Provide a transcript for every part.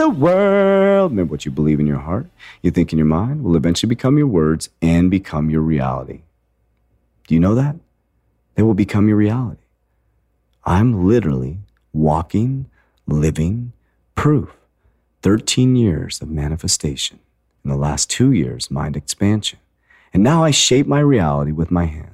the world. Remember what you believe in your heart, you think in your mind, will eventually become your words and become your reality. Do you know that? They will become your reality. I'm literally walking, living proof. 13 years of manifestation. In the last two years, mind expansion. And now I shape my reality with my hands,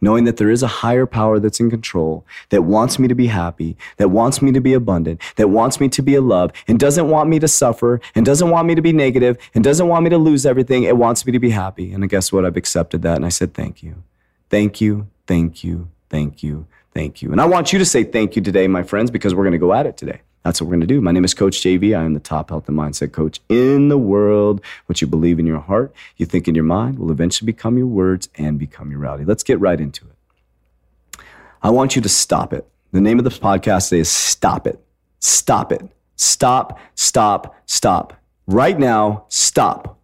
knowing that there is a higher power that's in control, that wants me to be happy, that wants me to be abundant, that wants me to be in love, and doesn't want me to suffer, and doesn't want me to be negative, and doesn't want me to lose everything. It wants me to be happy. And I guess what? I've accepted that. And I said, thank you. Thank you. Thank you. Thank you. Thank you. And I want you to say thank you today, my friends, because we're going to go at it today. That's what we're going to do. My name is Coach JV. I am the top health and mindset coach in the world. What you believe in your heart, you think in your mind, will eventually become your words and become your reality. Let's get right into it. I want you to stop it. The name of the podcast today is Stop It. Stop it. Stop, stop, stop. Right now, stop.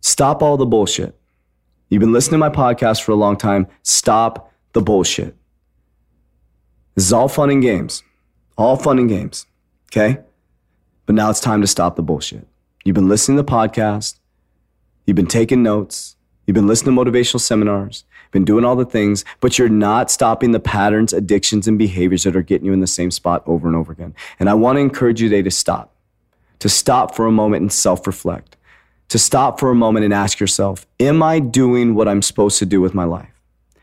Stop all the bullshit. You've been listening to my podcast for a long time. Stop the bullshit. This is all fun and games. All fun and games. Okay? But now it's time to stop the bullshit. You've been listening to the podcast. You've been taking notes. You've been listening to motivational seminars, been doing all the things, but you're not stopping the patterns, addictions, and behaviors that are getting you in the same spot over and over again. And I want to encourage you today to stop, to stop for a moment and self reflect, to stop for a moment and ask yourself, Am I doing what I'm supposed to do with my life?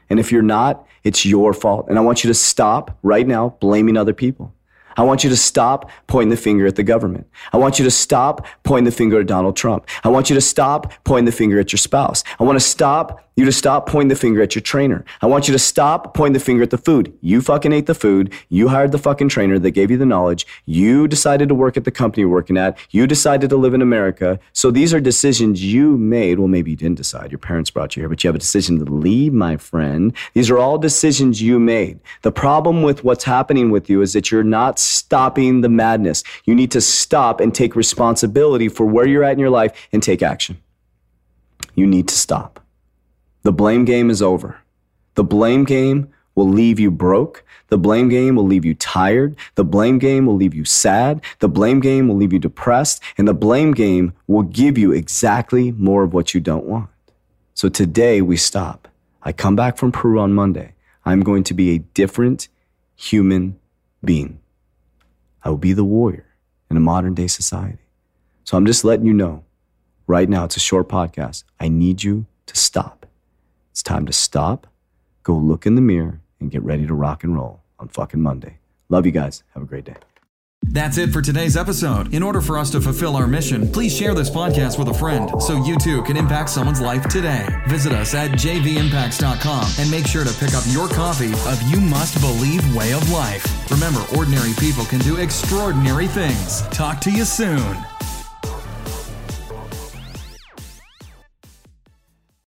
And if you're not, it's your fault. And I want you to stop right now blaming other people. I want you to stop pointing the finger at the government. I want you to stop pointing the finger at Donald Trump. I want you to stop pointing the finger at your spouse. I want to stop you to stop pointing the finger at your trainer. I want you to stop pointing the finger at the food. You fucking ate the food. You hired the fucking trainer that gave you the knowledge. You decided to work at the company you're working at. You decided to live in America. So these are decisions you made. Well, maybe you didn't decide. Your parents brought you here, but you have a decision to leave, my friend. These are all decisions you made. The problem with what's happening with you is that you're not stopping the madness. You need to stop and take responsibility for where you're at in your life and take action. You need to stop. The blame game is over. The blame game will leave you broke. The blame game will leave you tired. The blame game will leave you sad. The blame game will leave you depressed. And the blame game will give you exactly more of what you don't want. So today we stop. I come back from Peru on Monday. I'm going to be a different human being. I will be the warrior in a modern day society. So I'm just letting you know right now, it's a short podcast. I need you to stop. It's time to stop, go look in the mirror, and get ready to rock and roll on fucking Monday. Love you guys. Have a great day. That's it for today's episode. In order for us to fulfill our mission, please share this podcast with a friend so you too can impact someone's life today. Visit us at jvimpacts.com and make sure to pick up your copy of You Must Believe Way of Life. Remember, ordinary people can do extraordinary things. Talk to you soon.